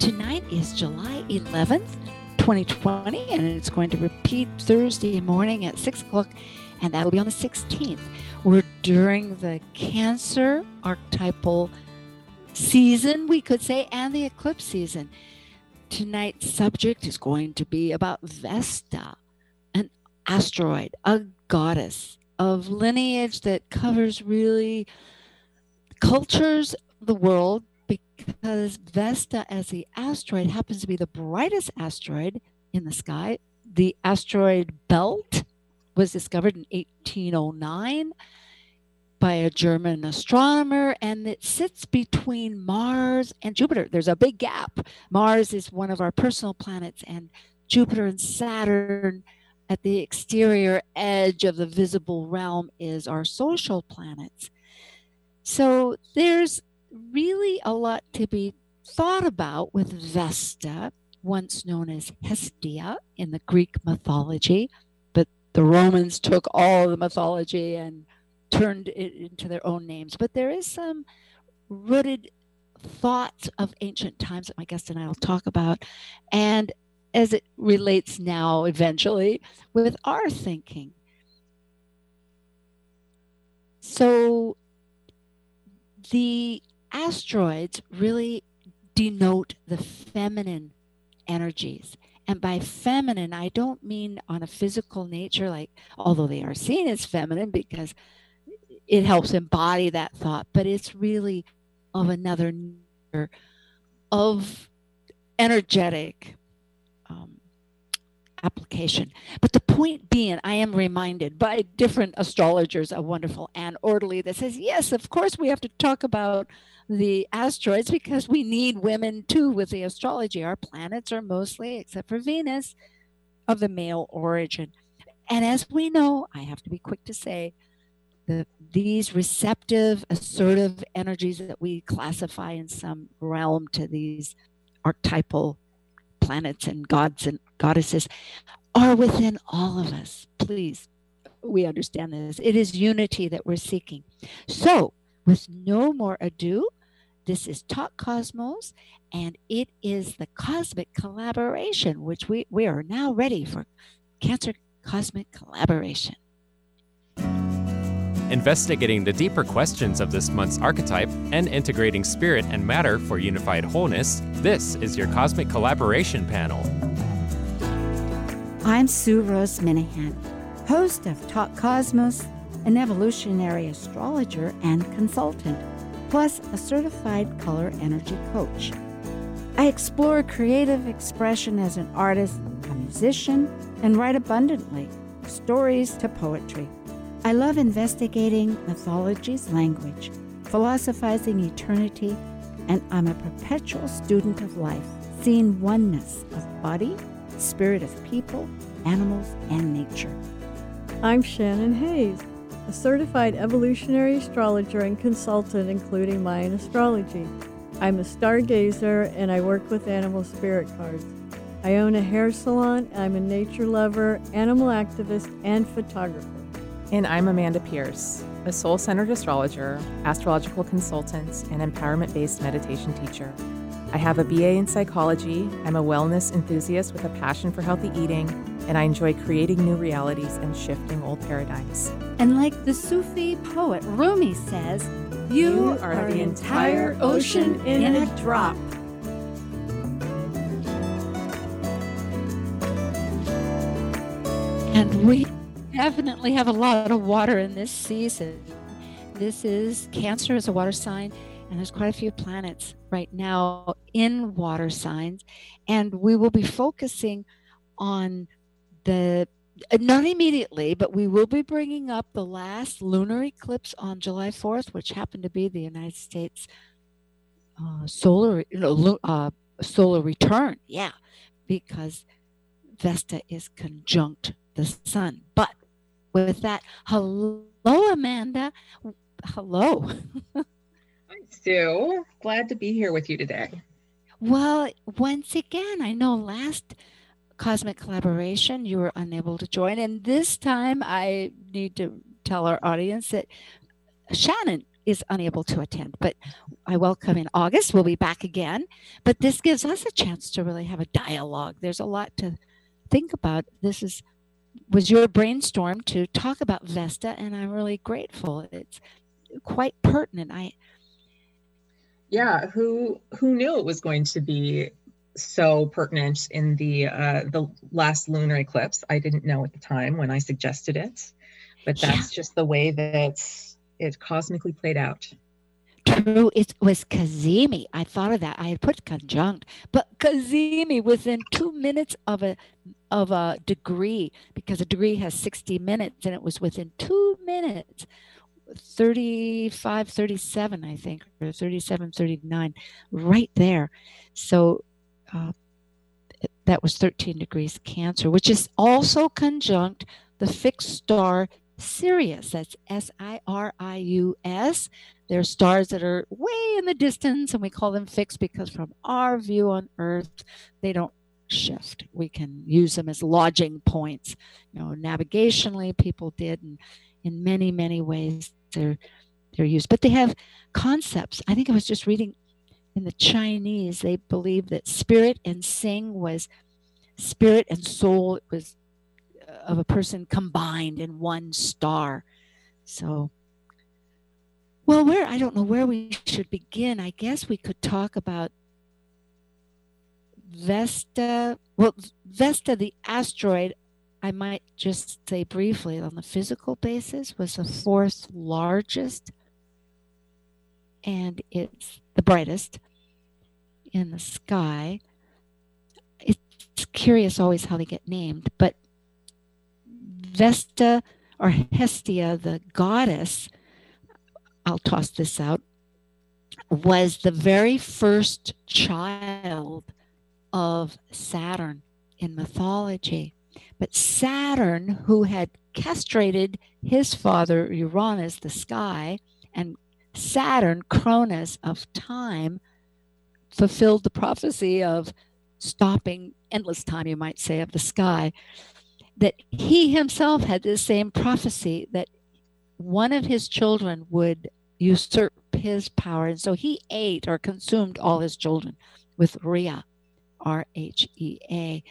tonight is July 11th, 2020, and it's going to repeat Thursday morning at 6 o'clock, and that'll be on the 16th. We're during the Cancer archetypal season, we could say, and the eclipse season. Tonight's subject is going to be about Vesta, an asteroid, a goddess of lineage that covers really cultures the world because Vesta, as the asteroid, happens to be the brightest asteroid in the sky. The asteroid belt was discovered in 1809 by a German astronomer, and it sits between Mars and Jupiter. There's a big gap. Mars is one of our personal planets, and Jupiter and Saturn at the exterior edge of the visible realm is our social planets. So there's really a lot to be thought about with Vesta, once known as Hestia in the Greek mythology, but the Romans took all the mythology and turned it into their own names. But there is some rooted thoughts of ancient times that my guest and I will talk about, and as it relates now, eventually, with our thinking. So, the asteroids really denote the feminine energies. And by feminine, I don't mean on a physical nature, like, although they are seen as feminine because it helps embody that thought, but it's really of another nature of energetic um, application. But the point being, I am reminded by different astrologers, a wonderful Anne Orderly, that says, yes, of course, we have to talk about the asteroids because we need women too with the astrology. Our planets are mostly, except for Venus, of the male origin. And as we know, I have to be quick to say, that these receptive, assertive energies that we classify in some realm to these archetypal planets and gods and goddesses are within all of us. Please, we understand this. It is unity that we're seeking. So, with no more ado, this is Talk Cosmos, and it is the cosmic collaboration, which we, we are now ready for Cancer Cosmic Collaboration. Investigating the deeper questions of this month's archetype and integrating spirit and matter for unified wholeness, this is your Cosmic Collaboration Panel. I'm Sue Rose Minahan, host of Talk Cosmos, an evolutionary astrologer and consultant plus a certified color energy coach. I explore creative expression as an artist, a musician, and write abundantly, stories to poetry. I love investigating mythology's language, philosophizing eternity, and I'm a perpetual student of life, seeing oneness of body, spirit of people, animals, and nature. I'm Shannon Hayes a certified evolutionary astrologer and consultant, including Mayan astrology. I'm a stargazer and I work with animal spirit cards. I own a hair salon, I'm a nature lover, animal activist, and photographer. And I'm Amanda Pierce, a soul centered astrologer, astrological consultant, and empowerment based meditation teacher. I have a BA in psychology. I'm a wellness enthusiast with a passion for healthy eating, and I enjoy creating new realities and shifting old paradigms. And like the Sufi poet Rumi says, you, you are, are, the entire ocean in, in a drop. And we definitely have a lot of water in this season. This is Cancer is a water sign and there's quite a few planets right now in water signs. And we will be focusing on the, uh, not immediately, but we will be bringing up the last lunar eclipse on July 4th, which happened to be the United States uh, solar, you know, uh, solar return. Yeah, because Vesta is conjunct the sun. But with that, hello, Amanda. Hello. Hi, Sue. Glad to be here with you today. Well, once again, I know last cosmic collaboration you were unable to join, and this time I need to tell our audience that Shannon is unable to attend. But I welcome in August. We'll be back again. But this gives us a chance to really have a dialogue. There's a lot to think about. This is was your brainstorm to talk about Vesta, and I'm really grateful. It's quite pertinent. I yeah, who who knew it was going to be so pertinent in the uh, the last lunar eclipse? I didn't know at the time when I suggested it, but that's yeah. just the way that it cosmically played out. True, it was Cazimi. I thought of that. I had put conjunct, but Cazimi within two minutes of a of a degree because a degree has 60 minutes and it was within two minutes 35 37 i think or 37 39 right there so uh, that was 13 degrees cancer which is also conjunct the fixed star sirius that's s-i-r-i-u-s they're stars that are way in the distance and we call them fixed because from our view on earth they don't shift. We can use them as lodging points. You know, navigationally, people did, and in many, many ways they're they're used. But they have concepts. I think I was just reading in the Chinese. They believe that spirit and sing was spirit and soul it was uh, of a person combined in one star. So. Well, where I don't know where we should begin. I guess we could talk about Vesta, well, Vesta, the asteroid, I might just say briefly on the physical basis, was the fourth largest and it's the brightest in the sky. It's curious always how they get named, but Vesta or Hestia, the goddess, I'll toss this out, was the very first child of Saturn in mythology. But Saturn, who had castrated his father Uranus, the sky, and Saturn, Cronus of time, fulfilled the prophecy of stopping endless time, you might say, of the sky. That he himself had the same prophecy that one of his children would usurp his power. And so he ate or consumed all his children with Rhea. R H E A.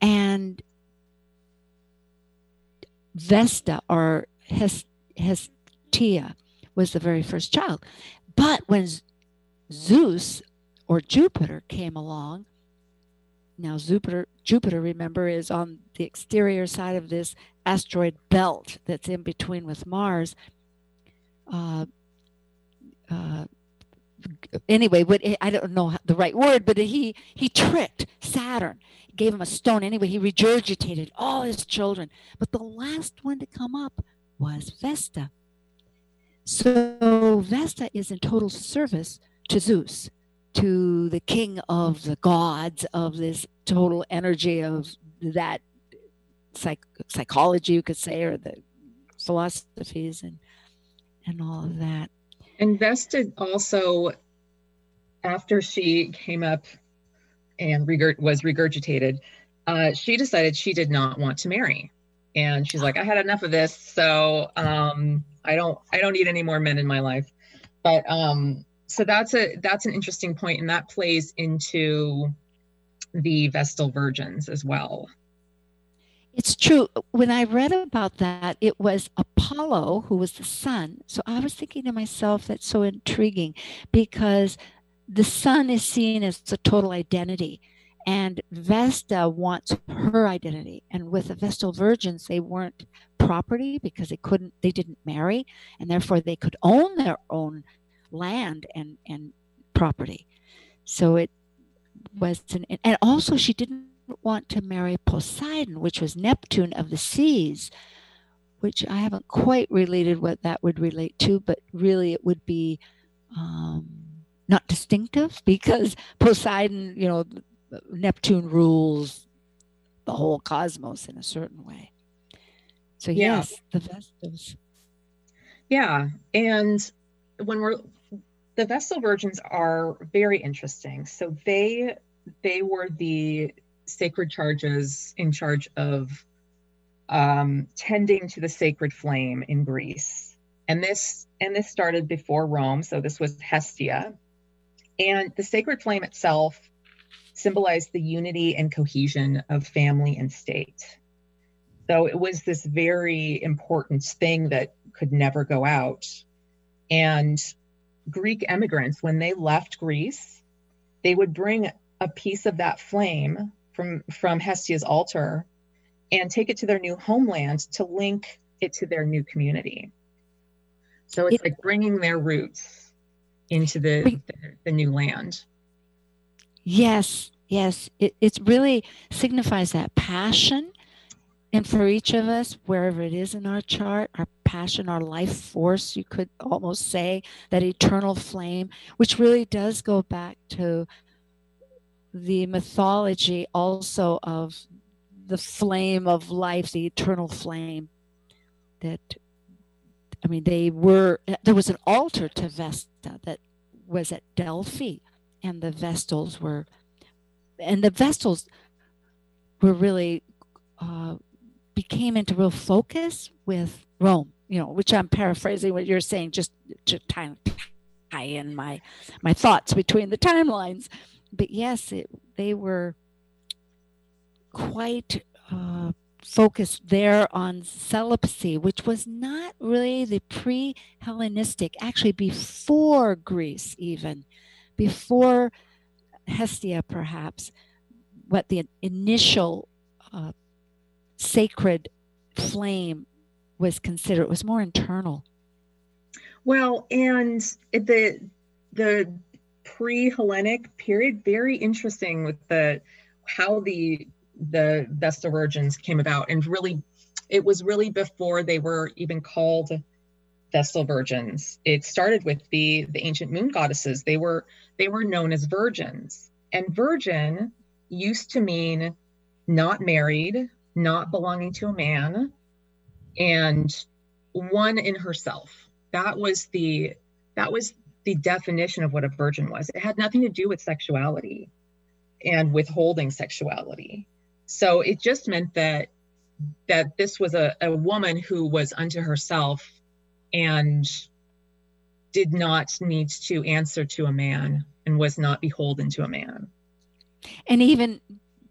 And Vesta or Hestia was the very first child. But when Zeus or Jupiter came along, now Jupiter, Jupiter, remember, is on the exterior side of this asteroid belt that's in between with Mars. Uh, uh, anyway, what I don't know the right word, but he he tricked Saturn, gave him a stone. Anyway, he regurgitated all his children, but the last one to come up was Vesta. So Vesta is in total service to Zeus, to the king of the gods of this total energy of that psych- psychology, you could say, or the philosophies and and all of that. Invested also after she came up and was regurgitated, uh, she decided she did not want to marry, and she's like, I had enough of this, so um, I don't I don't need any more men in my life. But um, so that's a that's an interesting point, and that plays into the Vestal virgins as well. It's true. When I read about that, it was Apollo who was the sun. So I was thinking to myself, that's so intriguing because the sun is seen as a total identity. And Vesta wants her identity. And with the Vestal virgins, they weren't property because they couldn't, they didn't marry, and therefore they could own their own land and, and property. So it was, an, and also she didn't want to marry Poseidon, which was Neptune of the seas, which I haven't quite related what that would relate to, but really it would be um, not distinctive because Poseidon, you know, Neptune rules the whole cosmos in a certain way. So Yeah. yes, the Vestals. Yeah, and when we're the Vestal Virgins are very interesting. So they they were the sacred charges in charge of um, tending to the sacred flame in Greece, and this and this started before Rome. So this was Hestia, and the sacred flame itself symbolized the unity and cohesion of family and state. So it was this very important thing that could never go out. And Greek immigrants, when they left Greece, they would bring a piece of that flame from, from Hestia's altar and take it to their new homeland to link it to their new community. So it's It- like bringing their roots into the, the, the new land. Yes, yes. It it really signifies that passion. And for each of us, wherever it is in our chart, our passion, our life force, you could almost say that eternal flame, which really does go back to the mythology also of the flame of life, the eternal flame. That, I mean, they were, there was an altar to Vesta that was at Delphi, and the Vestals were, and the Vestals were really, uh, became into real focus with Rome, you know, which I'm paraphrasing what you're saying, just to tie, tie in my my thoughts between the timelines. But yes, it, they were quite uh, focused there on celibacy, which was not really the pre-Hellenistic, actually before Greece, even before Hestia, perhaps, what the initial uh, sacred flame was considered. It was more internal. Well, and the the pre-Hellenic period, very interesting with the how the the Vestal Virgins came about, and really, it was really before they were even called Vestal Virgins. It started with the the ancient moon goddesses. They were they were known as virgins, and virgin used to mean not married, not belonging to a man, and one in herself. That was the that was the definition of what a virgin was. It had nothing to do with sexuality and withholding sexuality. So it just meant that that this was a, a woman who was unto herself and did not need to answer to a man and was not beholden to a man. And even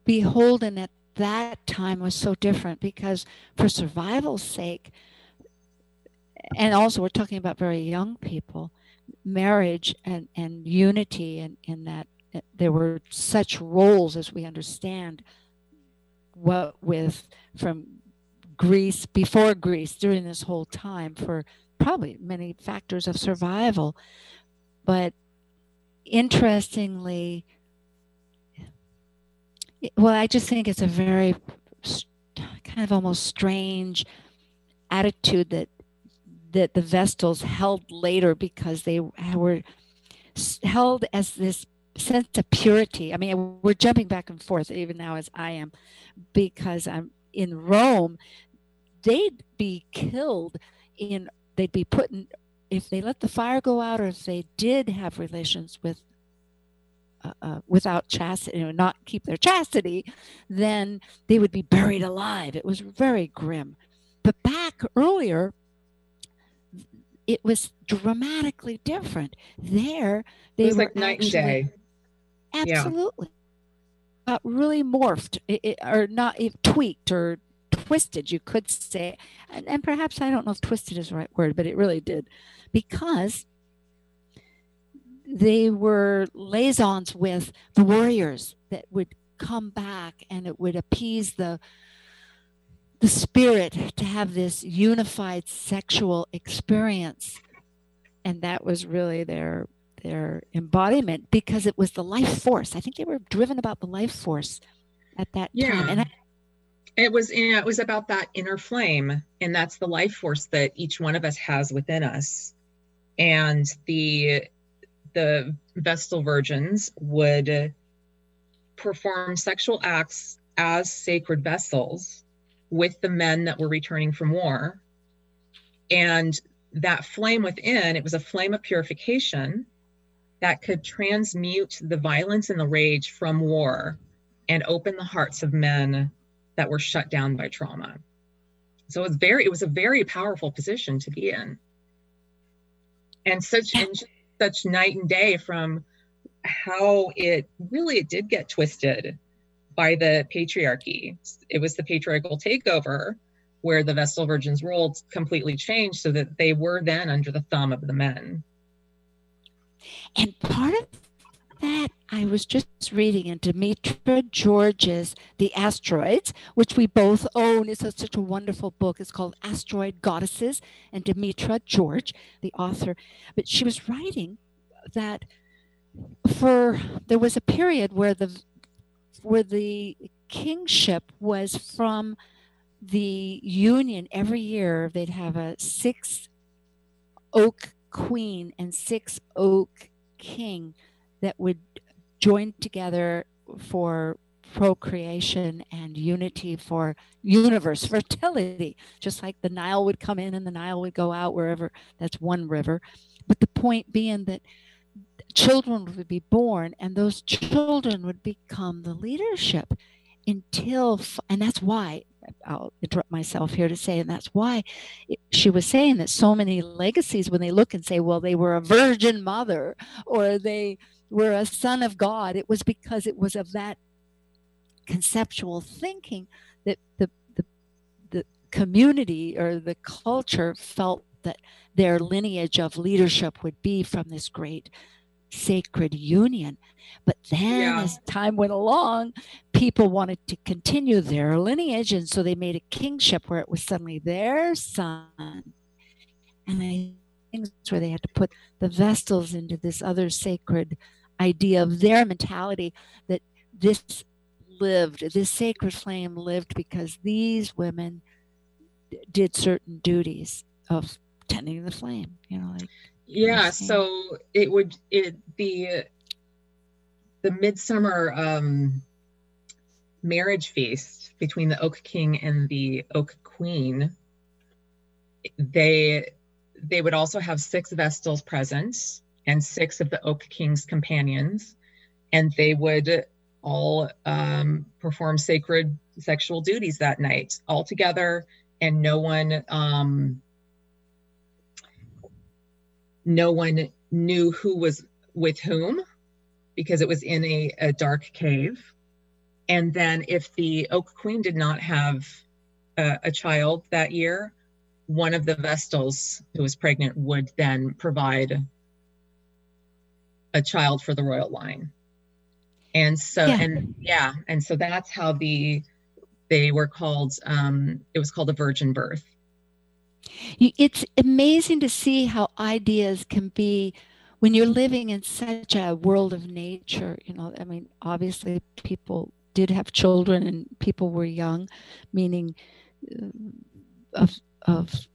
beholden at that time was so different because, for survival's sake, and also we're talking about very young people, marriage and, and unity, and in, that there were such roles as we understand what with from Greece, before Greece, during this whole time, for probably many factors of survival. But interestingly, well, I just think it's a very kind of almost strange attitude that that the Vestals held later because they were held as this sense of purity. I mean, we're jumping back and forth even now as I am, because I'm in Rome. They'd be killed in. They'd be put in if they let the fire go out, or if they did have relations with uh, uh, without chastity, you know, not keep their chastity, then they would be buried alive. It was very grim. But back earlier, it was dramatically different. There, they were like night and actually- day. Yeah. Absolutely. Got really morphed, it, it- or not it, tweaked or twisted, you could say. And, and perhaps I don't know if twisted is the right word, but it really did. Because they were liaisons with the warriors that would come back and it would appease the the spirit to have this unified sexual experience and that was really their their embodiment because it was the life force i think they were driven about the life force at that time and I, It was it was about that inner flame, and that's the life force that each one of us has within us. And the the Vestal virgins would perform sexual acts as sacred vessels with the men that were returning from war. And that flame within, it was a flame of purification that could transmute the violence and the rage from war and open the hearts of men that were shut down by trauma. So it was very, it was a very powerful position to be in. And such and such night and day from how it really it did get twisted by the patriarchy. It was the patriarchal takeover where the Vestal Virgins' role completely changed so that they were then under the thumb of the men. And part of that, I was just reading in Demetra George's The Asteroids, which we both own. It's such a wonderful book. It's called Asteroid Goddesses, and Demetra George, the author. But she was writing that for there was a period where the where the kingship was from the union every year they'd have a six oak queen and six oak king that would join together for procreation and unity for universe fertility just like the nile would come in and the nile would go out wherever that's one river. But the point being that children would be born and those children would become the leadership until and that's why I'll interrupt myself here to say, and that's why she was saying that so many legacies, when they look and say, well, they were a virgin mother or they were a son of God, it was because it was of that conceptual thinking that the, the, the community or the culture felt that their lineage of leadership would be from this great sacred union. But then, yeah. as time went along, people wanted to continue their lineage. And so they made a kingship where it was suddenly their son. And I think that's where they had to put the Vestals into this other sacred idea of their mentality that this lived, this sacred flame lived because these women did certain duties of tending the flame, you know, like yeah so it would it the the midsummer um marriage feast between the oak king and the oak queen they they would also have six vestals present and six of the oak king's companions and they would all um, perform sacred sexual duties that night all together and no one um, no one knew who was with whom because it was in a, a dark cave. And then if the Oak Queen did not have a, a child that year, one of the Vestals who was pregnant would then provide a child for the royal line. And so, yeah. and yeah, and so that's how the they were called. Um, it was called a virgin birth. It's amazing to see how ideas can be when you're living in such a world of nature. You know, I mean, obviously, people did have children and people were young, meaning uh, of, of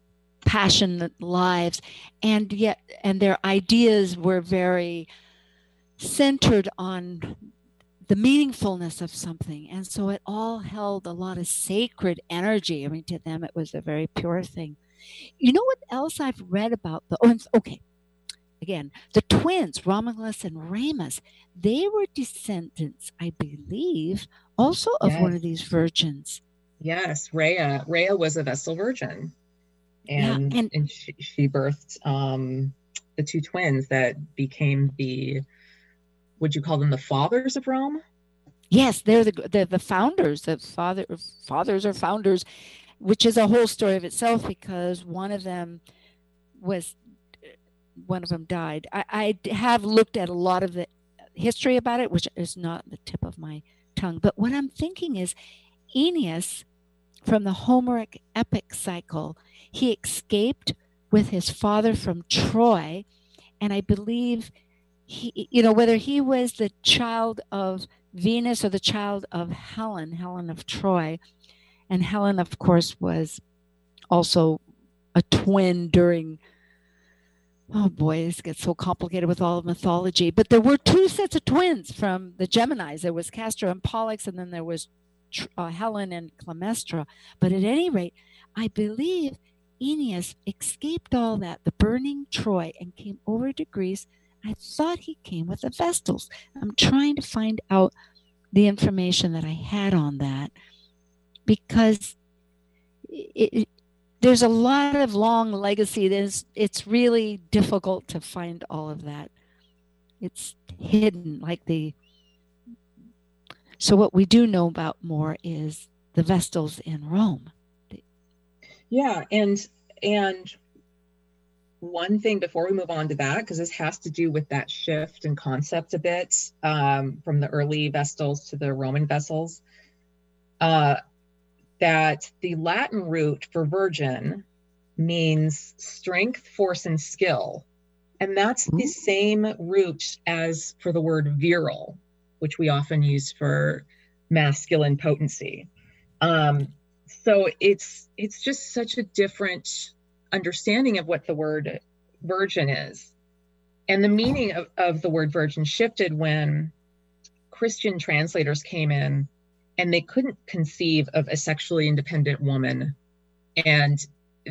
passionate lives, and yet, and their ideas were very centered on the meaningfulness of something. And so it all held a lot of sacred energy. I mean, to them, it was a very pure thing. You know what else I've read about the oh, okay. Again, the twins, Romulus and Remus, they were descendants, I believe, also of yes. one of these virgins. Yes, Rhea. Rhea was a Vestal virgin. And, yeah, and, and she, she birthed um, the two twins that became the, would you call them the fathers of Rome? Yes, they're the the, the founders, the father fathers or founders which is a whole story of itself because one of them was one of them died. I, I have looked at a lot of the history about it, which is not the tip of my tongue. But what I'm thinking is Aeneas from the Homeric epic cycle, he escaped with his father from Troy. And I believe he, you know, whether he was the child of Venus or the child of Helen, Helen of Troy, and Helen, of course, was also a twin during oh boy, this gets so complicated with all of mythology. But there were two sets of twins from the Geminis. There was Castor and Pollux, and then there was uh, Helen and Clytemnestra. But at any rate, I believe Aeneas escaped all that, the burning Troy, and came over to Greece. I thought he came with the Vestals. I'm trying to find out the information that I had on that because it, it, there's a lot of long legacy. There's, it's really difficult to find all of that. It's hidden, like the. So what we do know about more is the Vestals in Rome. Yeah, and and one thing before we move on to that, because this has to do with that shift in concept a bit um, from the early Vestals to the Roman Vestals. Uh, that the Latin root for virgin means strength, force, and skill. And that's the same root as for the word virile, which we often use for masculine potency. Um, so it's it's just such a different understanding of what the word virgin is. And the meaning of, of the word virgin shifted when Christian translators came in and they couldn't conceive of a sexually independent woman and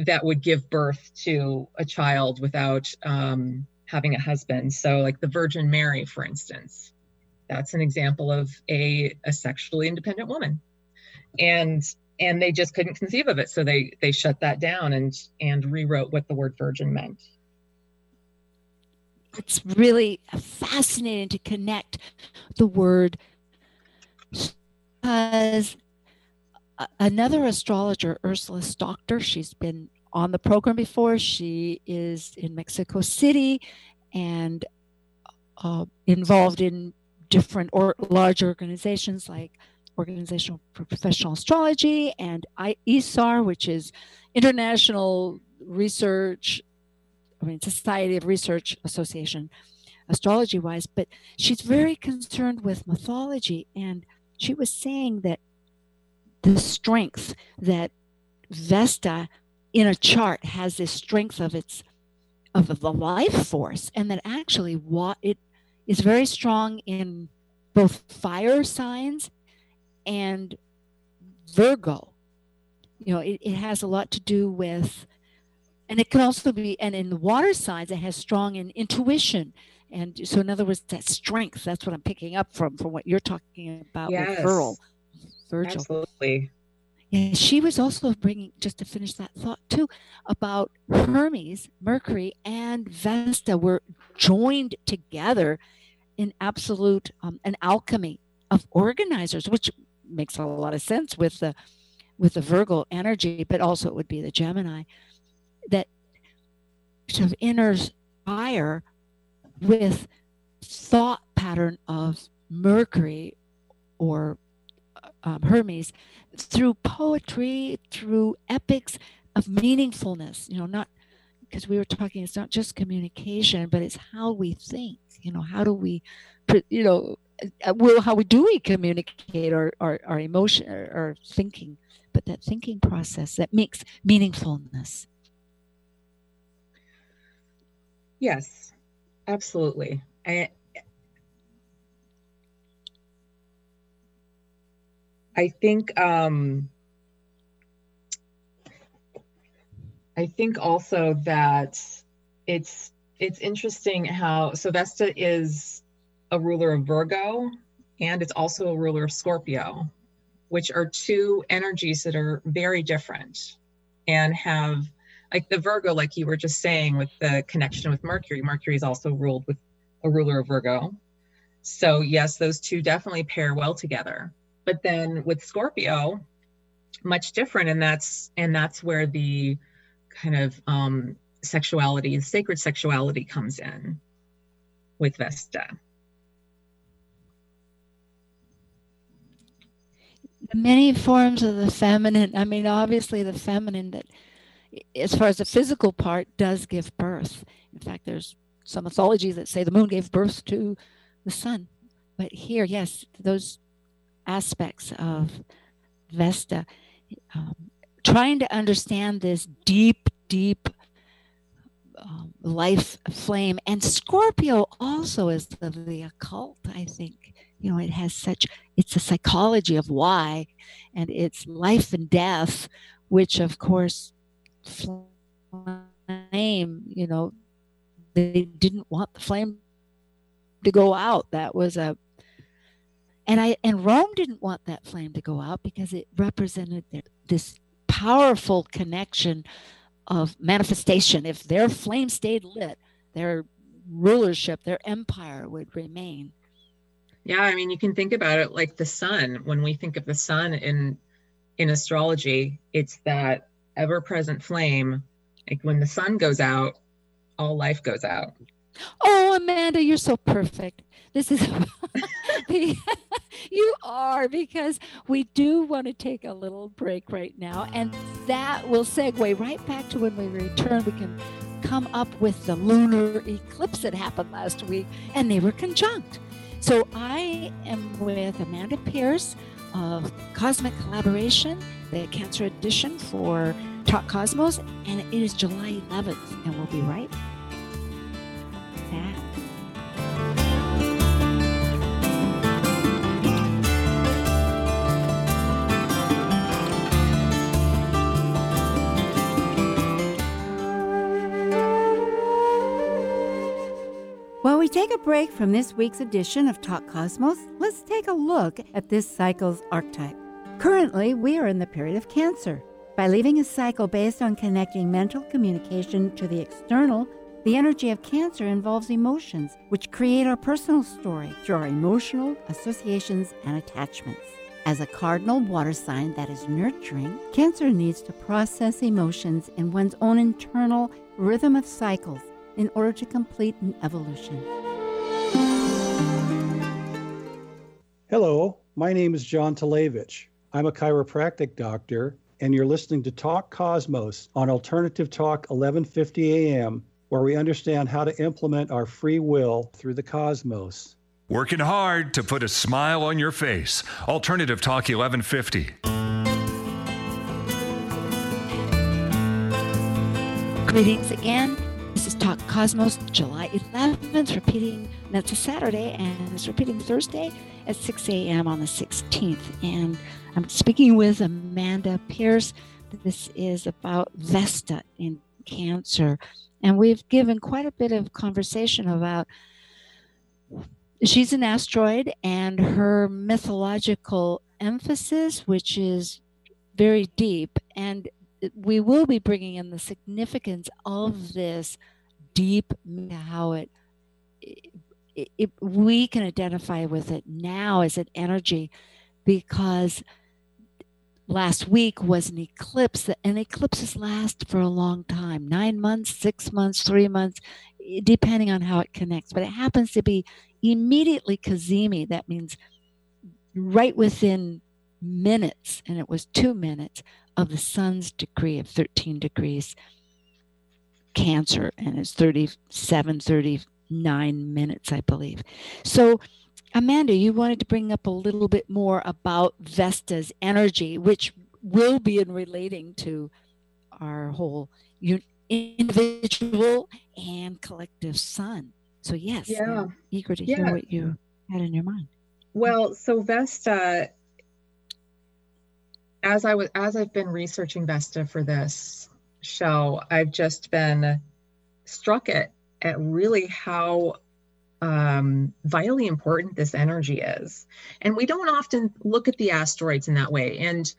that would give birth to a child without um, having a husband so like the virgin mary for instance that's an example of a, a sexually independent woman and and they just couldn't conceive of it so they they shut that down and and rewrote what the word virgin meant it's really fascinating to connect the word because another astrologer, Ursula Stockter, she's been on the program before. She is in Mexico City and uh, involved in different or large organizations like Organization for Professional Astrology and ISAR, which is International Research, I mean, Society of Research Association, astrology wise. But she's very concerned with mythology and she was saying that the strength that Vesta in a chart has this strength of its of the life force, and that actually what it is very strong in both fire signs and Virgo. You know, it, it has a lot to do with, and it can also be, and in the water signs, it has strong in intuition and so, in other words, that strength, that's what I'm picking up from, from what you're talking about yes. with Virgil. Virgil. Absolutely. And she was also bringing, just to finish that thought too, about Hermes, Mercury, and Vesta were joined together in absolute um, an alchemy of organizers, which makes a lot of sense with the with the Virgo energy, but also it would be the Gemini that sort of inner fire with thought pattern of Mercury or um, Hermes through poetry, through epics of meaningfulness, you know, not because we were talking, it's not just communication, but it's how we think, you know, how do we, you know, well, how do we communicate our, our, our emotion or, or thinking, but that thinking process that makes meaningfulness. Yes, Absolutely. I I think um I think also that it's it's interesting how so Vesta is a ruler of Virgo and it's also a ruler of Scorpio, which are two energies that are very different and have like the Virgo, like you were just saying, with the connection with Mercury. Mercury is also ruled with a ruler of Virgo. So yes, those two definitely pair well together. But then with Scorpio, much different, and that's and that's where the kind of um, sexuality, and sacred sexuality, comes in with Vesta. Many forms of the feminine. I mean, obviously the feminine that as far as the physical part, does give birth. In fact, there's some mythologies that say the moon gave birth to the sun. But here, yes, those aspects of Vesta, um, trying to understand this deep, deep um, life flame. And Scorpio also is the, the occult, I think. You know, it has such, it's a psychology of why, and it's life and death, which of course, flame, you know, they didn't want the flame to go out. That was a and I and Rome didn't want that flame to go out because it represented this powerful connection of manifestation. If their flame stayed lit, their rulership, their empire would remain. Yeah, I mean, you can think about it like the sun. When we think of the sun in in astrology, it's that ever-present flame. Like when the sun goes out, all life goes out. Oh, Amanda, you're so perfect. This is the, you are because we do want to take a little break right now, and that will segue right back to when we return. We can come up with the lunar eclipse that happened last week, and they were conjunct. So I am with Amanda Pierce of Cosmic Collaboration, the Cancer edition for Talk Cosmos, and it is July 11th, and we'll be right back. We take a break from this week's edition of Talk Cosmos, let's take a look at this cycle's archetype. Currently, we are in the period of Cancer. By leaving a cycle based on connecting mental communication to the external, the energy of Cancer involves emotions, which create our personal story through our emotional associations and attachments. As a cardinal water sign that is nurturing, Cancer needs to process emotions in one's own internal rhythm of cycles in order to complete an evolution. Hello, my name is John Talevich. I'm a chiropractic doctor, and you're listening to Talk Cosmos on Alternative Talk 1150 AM, where we understand how to implement our free will through the cosmos. Working hard to put a smile on your face. Alternative Talk 1150. Greetings again. This is Talk Cosmos, July 11th, repeating, that's a Saturday, and it's repeating Thursday at 6 a.m. on the 16th. And I'm speaking with Amanda Pierce. This is about Vesta in Cancer. And we've given quite a bit of conversation about she's an asteroid and her mythological emphasis, which is very deep. And we will be bringing in the significance of this deep how it, it, it, we can identify with it now as an energy because last week was an eclipse that, and eclipses last for a long time nine months six months three months depending on how it connects. But it happens to be immediately cazimi that means right within minutes and it was two minutes of the sun's degree of 13 degrees cancer and it's 37 39 minutes i believe so amanda you wanted to bring up a little bit more about vesta's energy which will be in relating to our whole individual and collective sun so yes yeah. I'm eager to yeah. hear what you had in your mind well so vesta as I was as I've been researching Vesta for this show, I've just been struck at at really how um, vitally important this energy is. And we don't often look at the asteroids in that way. And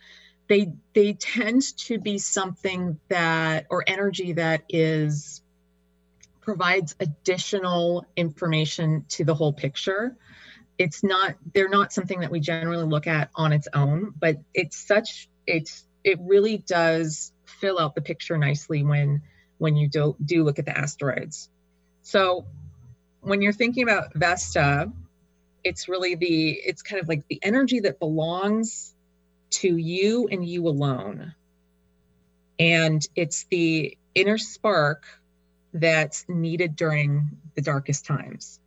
they they tend to be something that or energy that is provides additional information to the whole picture it's not they're not something that we generally look at on its own but it's such it's it really does fill out the picture nicely when when you do do look at the asteroids. So when you're thinking about vesta it's really the it's kind of like the energy that belongs to you and you alone. And it's the inner spark that's needed during the darkest times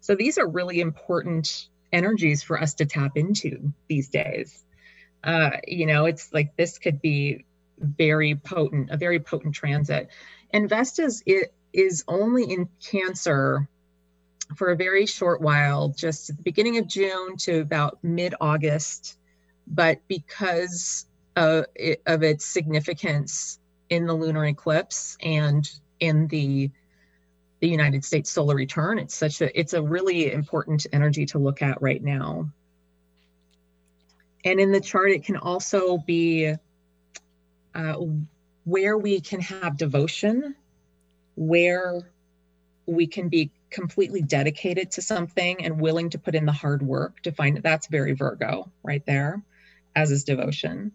so these are really important energies for us to tap into these days. Uh, you know, it's like this could be very potent, a very potent transit. And Vesta's it is only in Cancer for a very short while, just at the beginning of June to about mid August. But because of, it, of its significance in the lunar eclipse and in the the United States solar return, it's such a it's a really important energy to look at right now. And in the chart, it can also be uh, where we can have devotion, where we can be completely dedicated to something and willing to put in the hard work to find it. That's very Virgo right there, as is devotion.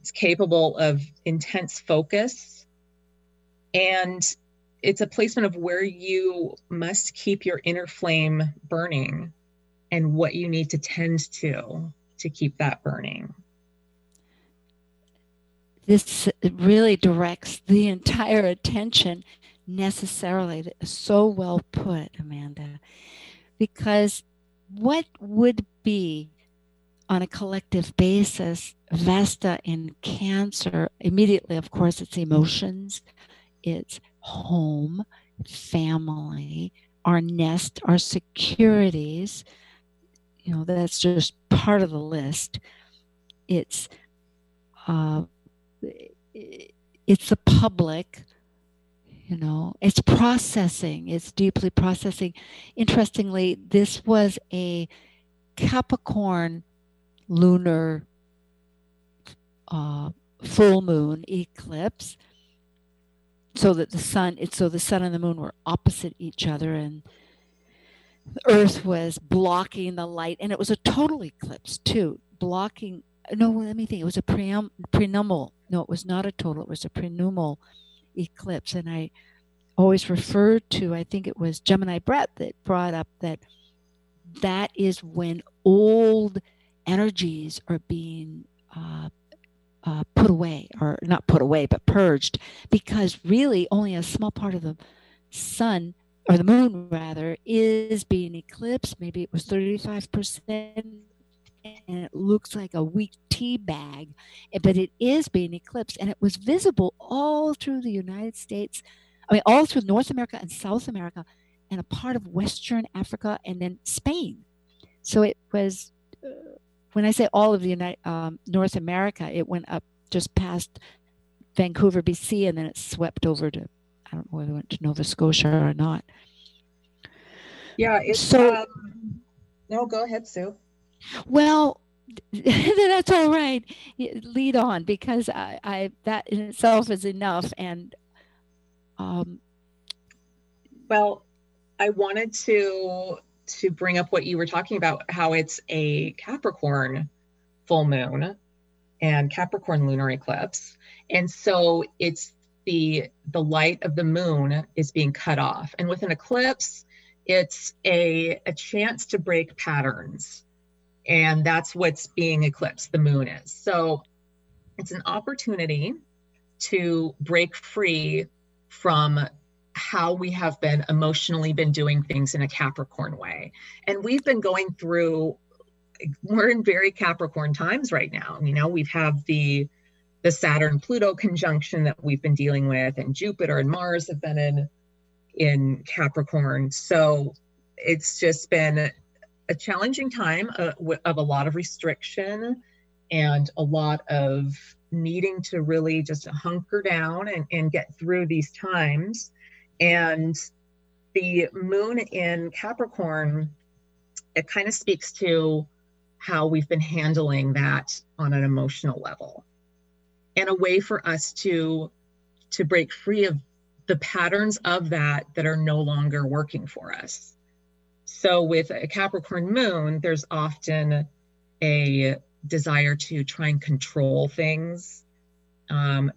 It's capable of intense focus. And it's a placement of where you must keep your inner flame burning and what you need to tend to to keep that burning. This really directs the entire attention necessarily. So well put, Amanda. Because what would be on a collective basis, Vesta in Cancer, immediately, of course, it's emotions, it's home, family, our nest, our securities. You know, that's just part of the list. It's uh, it's the public, you know, it's processing, it's deeply processing. Interestingly, this was a Capricorn lunar uh, full moon eclipse so that the sun it's so the sun and the moon were opposite each other and the earth was blocking the light and it was a total eclipse too blocking no let me think it was a preum, penumbral no it was not a total it was a penumbral eclipse and i always refer to i think it was gemini brett that brought up that that is when old energies are being uh, uh, put away, or not put away, but purged, because really only a small part of the sun or the moon rather is being eclipsed. Maybe it was 35%, and it looks like a weak tea bag, eh, but it is being eclipsed, and it was visible all through the United States. I mean, all through North America and South America, and a part of Western Africa, and then Spain. So it was when I say all of the United, um, North America, it went up just past Vancouver, BC, and then it swept over to I don't know whether it went to Nova Scotia or not. Yeah. It's, so um, no, go ahead, Sue. Well, that's all right. Lead on because I, I that in itself is enough. And um, well, I wanted to to bring up what you were talking about, how it's a Capricorn full moon and Capricorn lunar eclipse. And so it's the the light of the moon is being cut off. And with an eclipse, it's a, a chance to break patterns. And that's what's being eclipsed, the moon is. So it's an opportunity to break free from how we have been emotionally been doing things in a Capricorn way. And we've been going through we're in very Capricorn times right now. You know, we've have the the Saturn Pluto conjunction that we've been dealing with and Jupiter and Mars have been in in Capricorn. So it's just been a challenging time of, uh, of a lot of restriction and a lot of needing to really just hunker down and, and get through these times and the moon in Capricorn, it kind of speaks to how we've been handling that on an emotional level and a way for us to to break free of the patterns of that that are no longer working for us. So with a capricorn moon there's often a desire to try and control things um,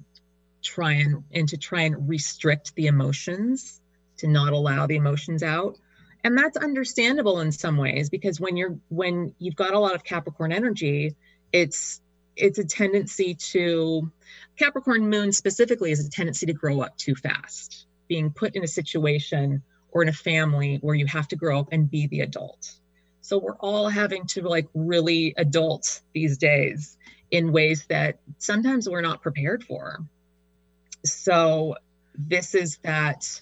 try and and to try and restrict the emotions to not allow the emotions out. And that's understandable in some ways because when you're when you've got a lot of capricorn energy it's it's a tendency to capricorn moon specifically is a tendency to grow up too fast. Being put in a situation or in a family where you have to grow up and be the adult. So we're all having to like really adult these days in ways that sometimes we're not prepared for so this is that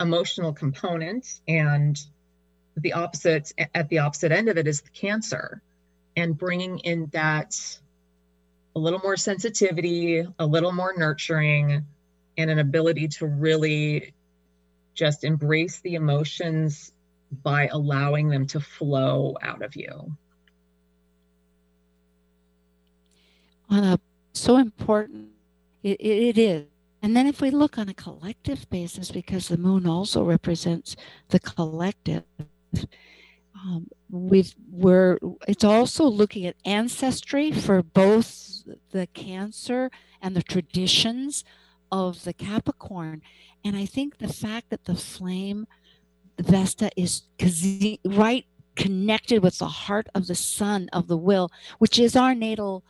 emotional component and the opposite at the opposite end of it is the cancer and bringing in that a little more sensitivity a little more nurturing and an ability to really just embrace the emotions by allowing them to flow out of you. On a so important. It, it is and then if we look on a collective basis because the moon also represents the collective um, we've we're it's also looking at ancestry for both the cancer and the traditions of the capricorn. And i think the fact that the flame the vesta is right connected with the heart of the sun of the will which is our natal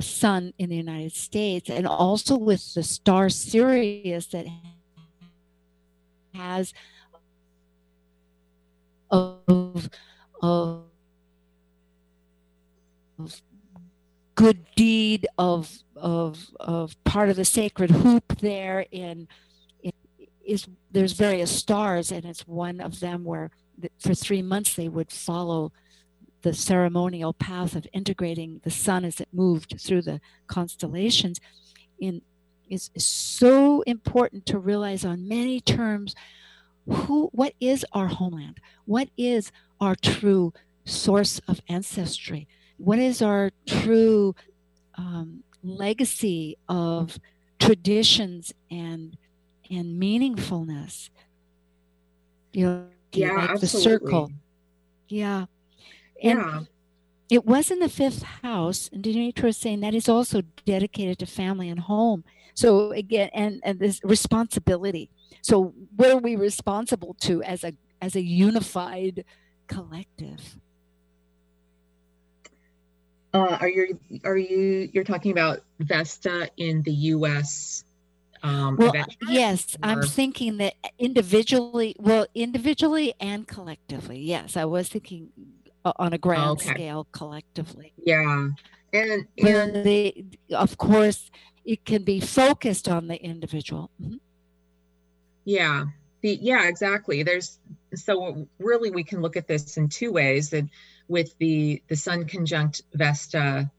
sun in the united states and also with the star sirius that has of, of, good deed of of of part of the sacred hoop there in, in is there's various stars and it's one of them where for three months they would follow the ceremonial path of integrating the sun as it moved through the constellations in is, is so important to realize on many terms who what is our homeland? What is our true source of ancestry? What is our true um, legacy of traditions and and meaningfulness? You know yeah like the circle. Yeah and yeah. it was in the fifth house and Demetra was saying that is also dedicated to family and home. So again and and this responsibility. So what are we responsible to as a as a unified collective? Uh, are you are you you're talking about vesta in the us um, well yes or? i'm thinking that individually well individually and collectively. Yes i was thinking on a grand okay. scale collectively yeah and, and they, of course it can be focused on the individual mm-hmm. Yeah. The, yeah, exactly. There's so really we can look at this in two ways that with the the sun conjunct Vesta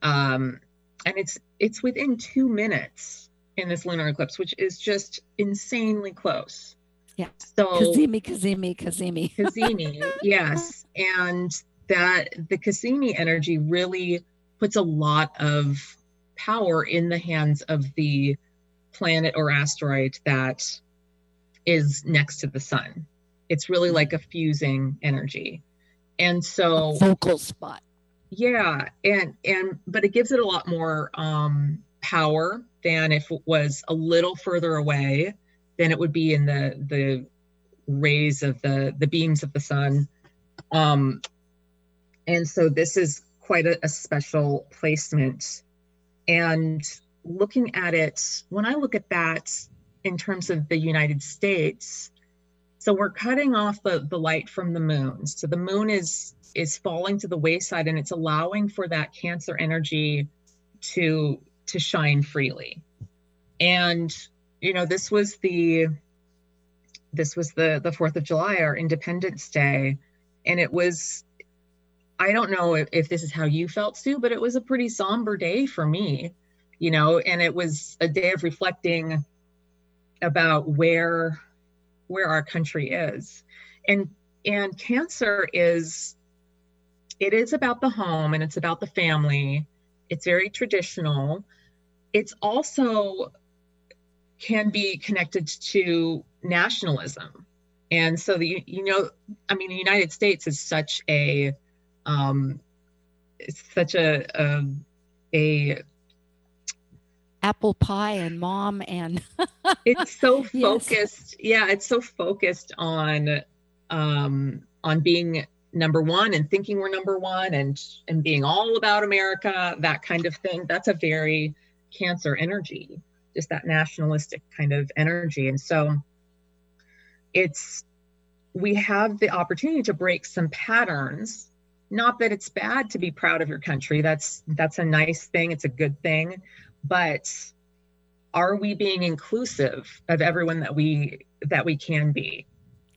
um and it's it's within 2 minutes in this lunar eclipse which is just insanely close. Yeah. So Cazimi Cazimi Cazimi. Cazimi. yes. And that the Cazimi energy really puts a lot of power in the hands of the planet or asteroid that is next to the sun. It's really mm-hmm. like a fusing energy. And so a focal spot. Yeah, and and but it gives it a lot more um power than if it was a little further away than it would be in the the rays of the the beams of the sun. Um and so this is quite a, a special placement. And looking at it, when I look at that, in terms of the United States. So we're cutting off the, the light from the moon. So the moon is is falling to the wayside and it's allowing for that cancer energy to to shine freely. And you know, this was the this was the the 4th of July, our Independence Day, and it was I don't know if, if this is how you felt, Sue, but it was a pretty somber day for me, you know, and it was a day of reflecting about where where our country is. And and cancer is it is about the home and it's about the family. It's very traditional. It's also can be connected to nationalism. And so the you know i mean the united states is such a um such a a, a apple pie and mom and it's so focused. Yes. yeah it's so focused on um on being number one and thinking we're number one and and being all about america that kind of thing. That's a very cancer energy just that nationalistic kind of energy. And so it's we have the opportunity to break some patterns. Not that it's bad to be proud of your country. That's that's a nice thing. It's a good thing. But are we being inclusive of everyone that we that we can be.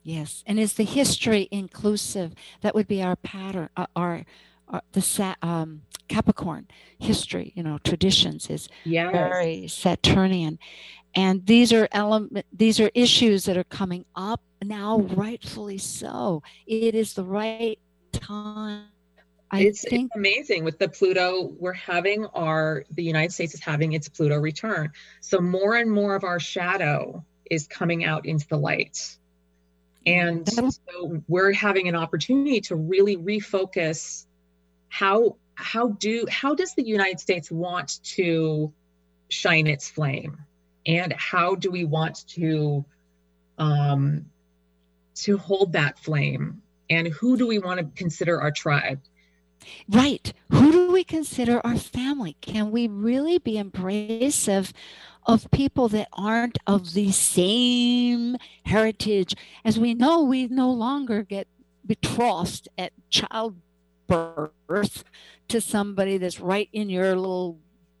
Yes, and is the history inclusive? That would be our pattern, uh, our, our the um, Capricorn history. You know, traditions is yes. very Saturnian, and these are element. These are issues that are coming up now, rightfully so. It is the right time. I it's, think it's amazing with the Pluto. We're having our the United States is having its Pluto return, so more and more of our shadow is coming out into the light and so we're having an opportunity to really refocus how how do how does the United States want to shine its flame? And how do we want to um to hold that flame? And who do we want to consider our tribe? Right. Who do we consider our family? Can we really be embracive of of people that aren't of the same heritage. As we know, we no longer get betrothed at childbirth to somebody that's right in your little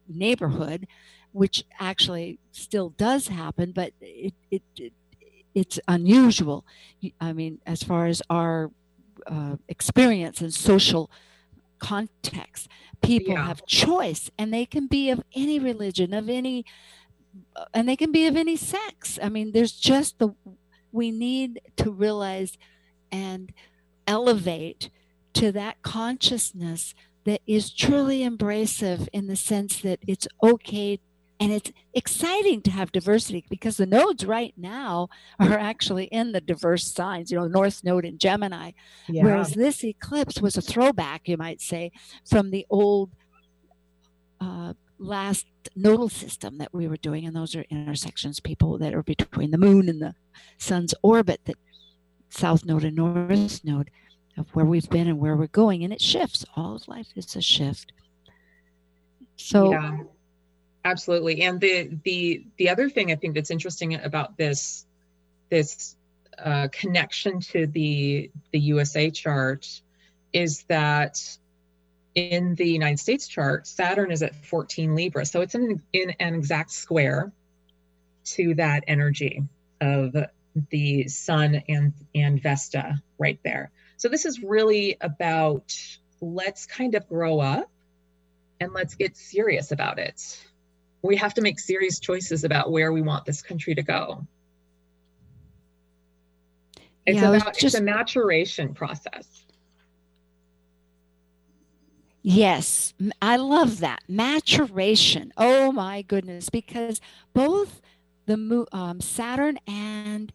neighborhood, which actually still does happen, but it, it, it it's unusual. I mean, as far as our uh, experience and social context, people yeah. have choice and they can be of any religion, of any and they can be of any sex. I mean, there's just the we need to realize and elevate to that consciousness that is truly embracive in the sense that it's okay and it's exciting to have diversity because the nodes right now are actually in the diverse signs you know north node in gemini yeah. whereas this eclipse was a throwback you might say from the old uh, last nodal system that we were doing, and those are intersections, people that are between the moon and the sun's orbit, that south node and north node of where we've been and where we're going, and it shifts. All of life is a shift. So, yeah, absolutely. And the the the other thing I think that's interesting about this this uh, connection to the the USA chart is that in the United States chart, Saturn is at 14 Libra. So it's in, in an exact square to that energy of the Sun and, and Vesta right there. So this is really about let's kind of grow up and let's get serious about it. We have to make serious choices about where we want this country to go. It's yeah, about just... it's a maturation process. Yes, I love that maturation. Oh my goodness, because both the um, Saturn and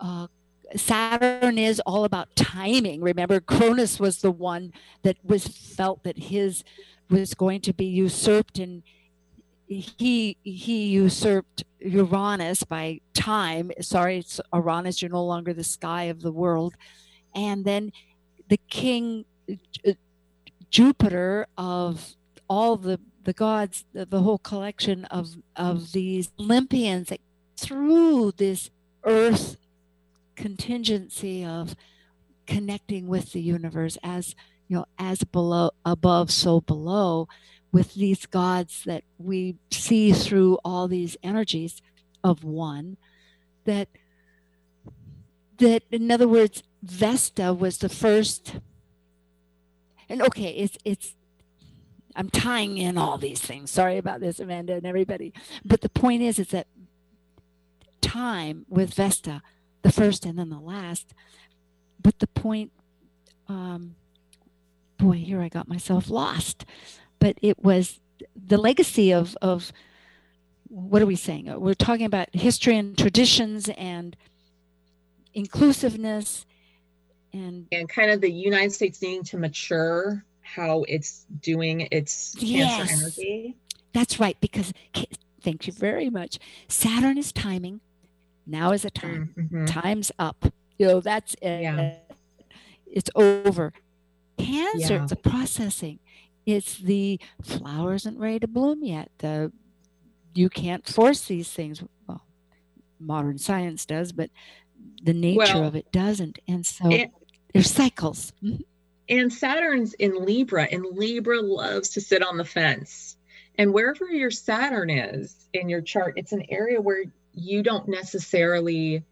uh, Saturn is all about timing. Remember, Cronus was the one that was felt that his was going to be usurped, and he he usurped Uranus by time. Sorry, it's Uranus. You're no longer the sky of the world, and then the king Jupiter of all the the gods, the, the whole collection of of these Olympians that through this Earth contingency of connecting with the universe as you know as below above so below with these gods that we see through all these energies of one that that in other words vesta was the first and okay, it's it's I'm tying in all these things. Sorry about this, Amanda and everybody. But the point is, is that time with Vesta, the first and then the last. But the point, um, boy, here I got myself lost. But it was the legacy of of what are we saying? We're talking about history and traditions and inclusiveness and and kind of the United States needing to mature how it's doing its yes. cancer energy. That's right, because thank you very much. Saturn is timing. Now is the time. Mm-hmm. Time's up. You know, that's it. Yeah. It's over. Cancer, yeah. it's a processing. It's the flower isn't ready to bloom yet. The you can't force these things. Well, modern science does, but the nature well, of it doesn't. And so it, there's cycles. Mm-hmm. And Saturn's in Libra, and Libra loves to sit on the fence. And wherever your Saturn is in your chart, it's an area where you don't necessarily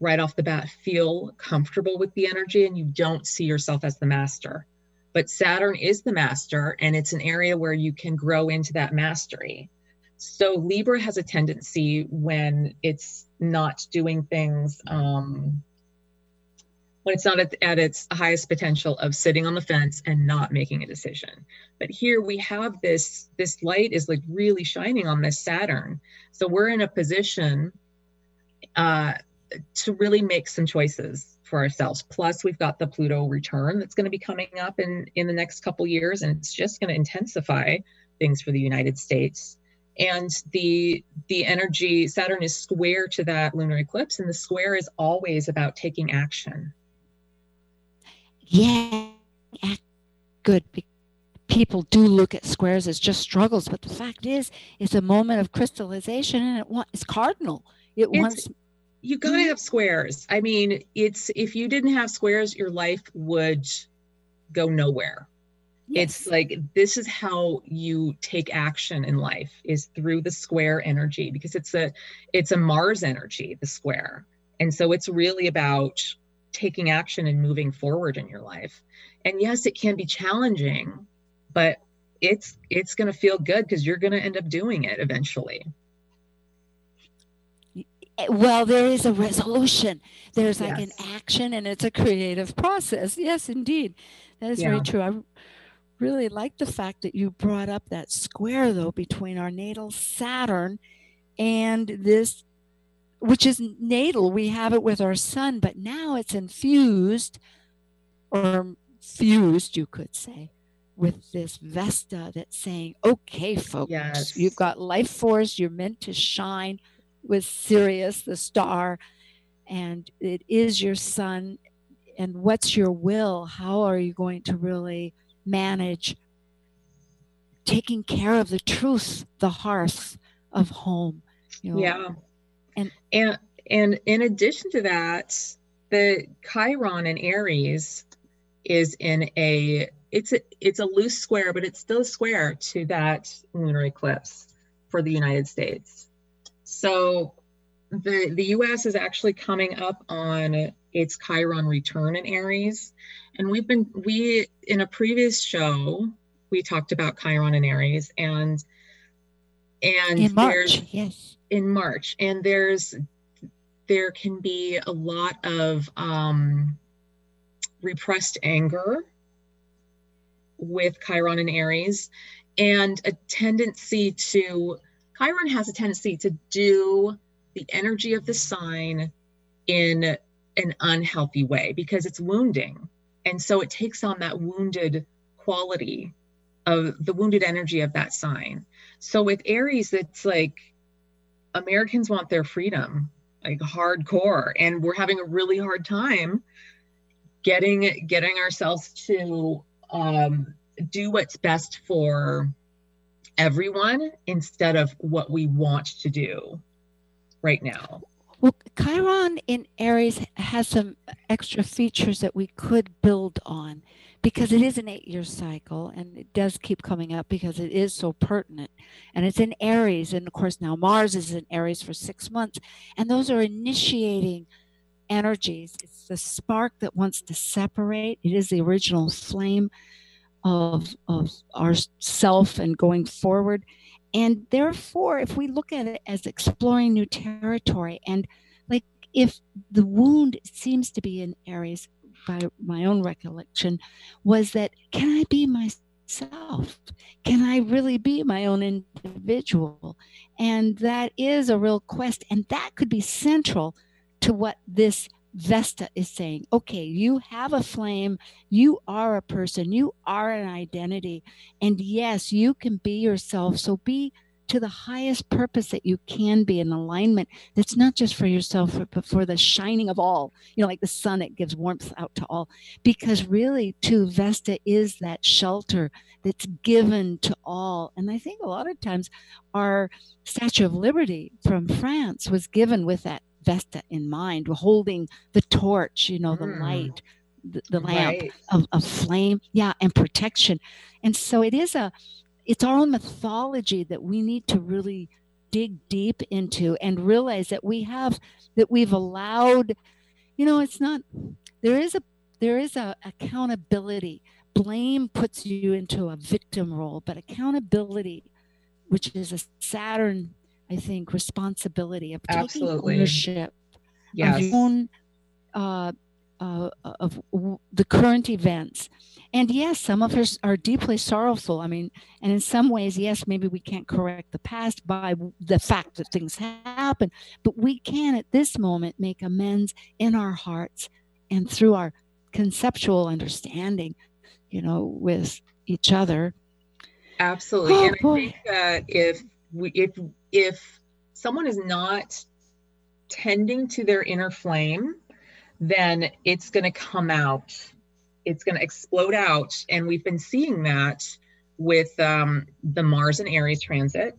right off the bat feel comfortable with the energy and you don't see yourself as the master. But Saturn is the master, and it's an area where you can grow into that mastery. So Libra has a tendency when it's not doing things, um, when it's not at, at its highest potential of sitting on the fence and not making a decision. But here we have this this light is like really shining on this Saturn. So we're in a position uh, to really make some choices for ourselves. Plus, we've got the Pluto return that's going to be coming up in in the next couple years, and it's just going to intensify things for the United States. And the the energy Saturn is square to that lunar eclipse, and the square is always about taking action. Yeah, good. People do look at squares as just struggles, but the fact is, it's a moment of crystallization, and it it's cardinal. It it's, wants you gotta mm-hmm. have squares. I mean, it's if you didn't have squares, your life would go nowhere. Yes. It's like this is how you take action in life is through the square energy because it's a it's a Mars energy, the square. And so it's really about taking action and moving forward in your life. And yes, it can be challenging, but it's it's going to feel good because you're going to end up doing it eventually. Eh, well there is a resolution there's like an action and it's a creative process yes indeed that is yeah. very true i really like the fact that you brought up that square though between our natal saturn and this which is natal we have it with our sun but now it's infused or fused you could say with this vesta that's saying okay folks yes. you've got life force you're meant to shine with Sirius, the star, and it is your sun. And what's your will? How are you going to really manage taking care of the truth, the hearth of home? You know? Yeah. And and and in addition to that, the Chiron in Aries is in a it's a it's a loose square, but it's still a square to that lunar eclipse for the United States. So the the US is actually coming up on its Chiron return in Aries. And we've been we in a previous show we talked about Chiron in Aries and and in March, yes. In March. And there's there can be a lot of um repressed anger with Chiron and Aries and a tendency to Chiron has a tendency to do the energy of the sign in an unhealthy way because it's wounding. And so it takes on that wounded quality of the wounded energy of that sign. So with Aries, it's like Americans want their freedom, like hardcore, and we're having a really hard time getting getting ourselves to um, do what's best for everyone instead of what we want to do right now. Well, Chiron in Aries has some extra features that we could build on because it is an eight year cycle and it does keep coming up because it is so pertinent. And it's in Aries. And of course, now Mars is in Aries for six months. And those are initiating energies. It's the spark that wants to separate, it is the original flame of, of our self and going forward. And therefore, if we look at it as exploring new territory, and like if the wound seems to be in Aries, by my own recollection, was that can I be myself? Can I really be my own individual? And that is a real quest. And that could be central to what this Vesta is saying, okay, you have a flame, you are a person, you are an identity, and yes, you can be yourself. So be to the highest purpose that you can be in alignment. That's not just for yourself but for the shining of all you know like the sun that gives warmth out to all. Because really too vesta is that shelter that's given to all. And i think a lot of times our statue of liberty from france was given with that Vesta in mind, holding the torch, you know, the mm. light, the, the lamp right. of, of flame, yeah, and protection. And so it is a, it's our own mythology that we need to really dig deep into and realize that we have that we've allowed you know it's not there is a there is a accountability blame puts you into a victim role but accountability which is a saturn i think responsibility of taking Absolutely. ownership Yes. of own uh, uh, of w- the current events and yes some of us are deeply sorrowful i mean and in some ways yes maybe we can't correct the past by the fact that things happen but we can at this moment make amends in our hearts and through our conceptual understanding you know with each other Absolutely. Oh, and I boy. think that if we if if someone is not tending to their inner flame, then it's going to come out. It's going to explode out. And we've been seeing that with um, the Mars and Aries transit,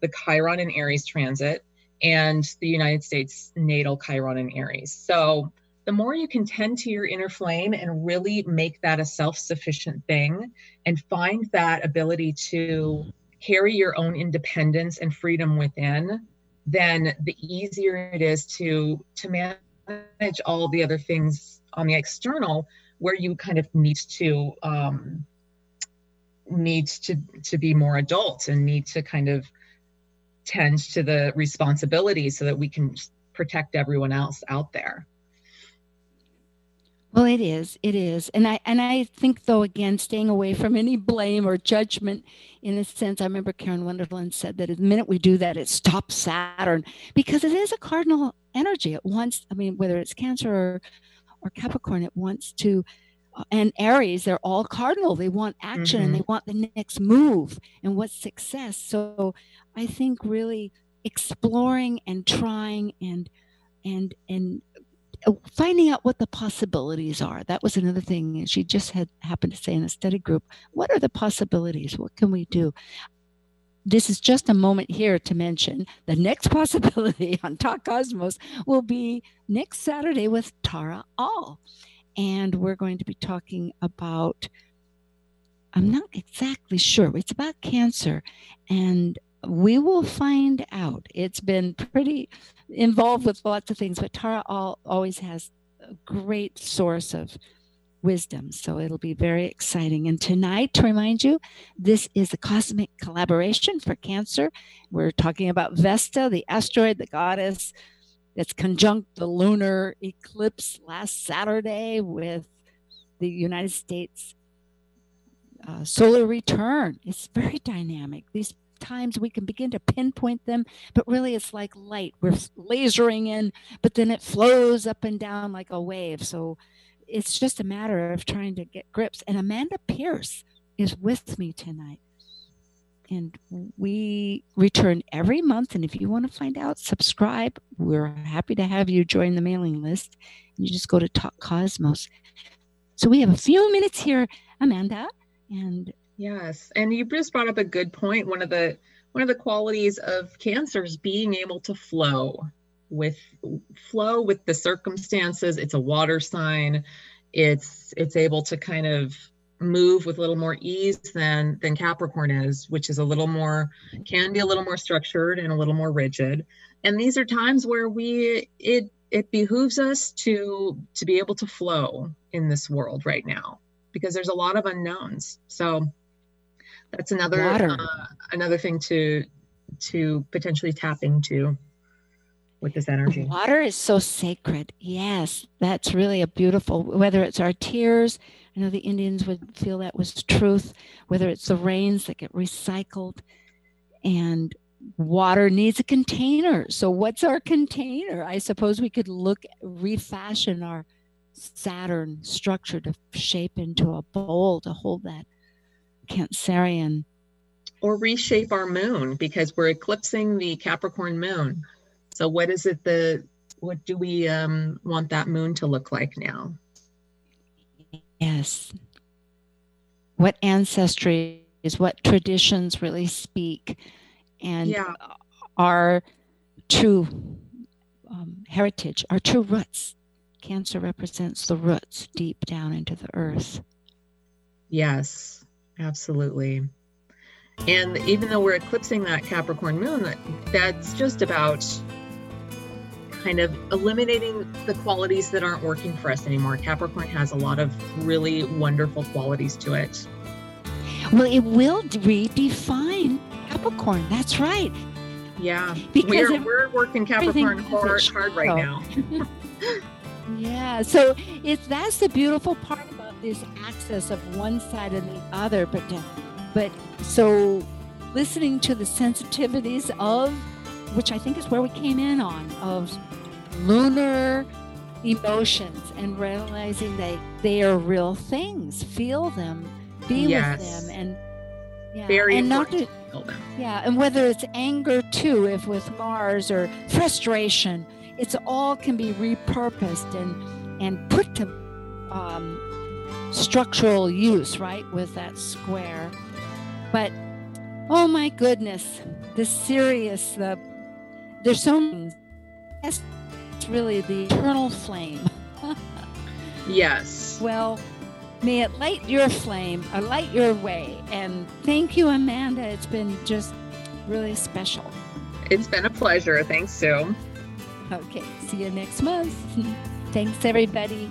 the Chiron and Aries transit, and the United States natal Chiron and Aries. So the more you can tend to your inner flame and really make that a self sufficient thing and find that ability to carry your own independence and freedom within, then the easier it is to to manage all the other things on the external where you kind of need to um, need to to be more adult and need to kind of tend to the responsibilities so that we can protect everyone else out there. Well, it is. It is. And I and I think though again staying away from any blame or judgment in a sense I remember Karen Wonderland said that the minute we do that it stops Saturn because it is a cardinal energy. It wants I mean whether it's Cancer or or Capricorn it wants to uh, and Aries they're all cardinal. They want action and they want the next move and what's success. So I think really exploring and trying and and and finding out what the possibilities are. That was another thing she just had happened to say in a study group. What are the possibilities? What can we do? This is just a moment here to mention the next possibility on Talk Cosmos will be next Saturday with Tara All. And we're going to be talking about, I'm not exactly sure, it's about cancer. And we will find out. It's been pretty involved with lots of things, but Tara all, always has a great source of wisdom. So it'll be very exciting. And tonight, to remind you, this is a cosmic collaboration for Cancer. We're talking about Vesta, the asteroid, the goddess that's conjunct the lunar eclipse last Saturday with the United States uh, solar return. It's very dynamic. These times we can begin to pinpoint them, but really it's like light. We're lasering in, but then it flows up and down like a wave. So it's just a matter of trying to get grips. And Amanda Pierce is with me tonight. And we return every month. And if you want to find out, subscribe. We're happy to have you join the mailing list. You just go to Talk Cosmos. So we have a few minutes here, Amanda. And Yes, and you just brought up a good point. One of the one of the qualities of cancer is being able to flow with flow with the circumstances. It's a water sign. It's it's able to kind of move with a little more ease than than Capricorn is, which is a little more can be a little more structured and a little more rigid. And these are times where we it it behooves us to to be able to flow in this world right now because there's a lot of unknowns. So that's another uh, another thing to to potentially tap into with this energy. Water is so sacred. Yes, that's really a beautiful, whether it's our tears, I know the Indians would feel that was truth, whether it's the rains that get recycled and water needs a container. So, what's our container? I suppose we could look, refashion our Saturn structure to shape into a bowl to hold that Cancerian. Or reshape our moon because we're eclipsing the Capricorn moon. So what is it the what do we um want that moon to look like now? Yes. What ancestry is, what traditions really speak, and Yeah. our true um, heritage, our true roots. Cancer represents the roots deep down into the earth. Yes, absolutely. And even though we're eclipsing that Capricorn moon, that, that's just about kind of eliminating the qualities that aren't working for us anymore. Capricorn has a lot of really wonderful qualities to it. Well, it will redefine Capricorn. That's right. Yeah, Because we're, it- we're working Capricorn hard, hard right now. Yeah, so it's that's the beautiful part about this access of one side and the other, but uh, but so listening to the sensitivities of which I think is where we came in on of lunar emotions and realizing that they are real things. Feel them, be Yes. with them, and yeah, Very and not to to yeah, and whether it's anger too, if with Mars or frustration, it's all can be repurposed and and put to um, structural use, right, with that square. But oh my goodness, the Sirius, the there's so many. That's really the eternal flame. Yes. Well, may it light your flame, or light your way. And thank you, Amanda. It's been just really special. It's been a pleasure. Thanks, Sue. Okay, see you next month. Thanks, everybody.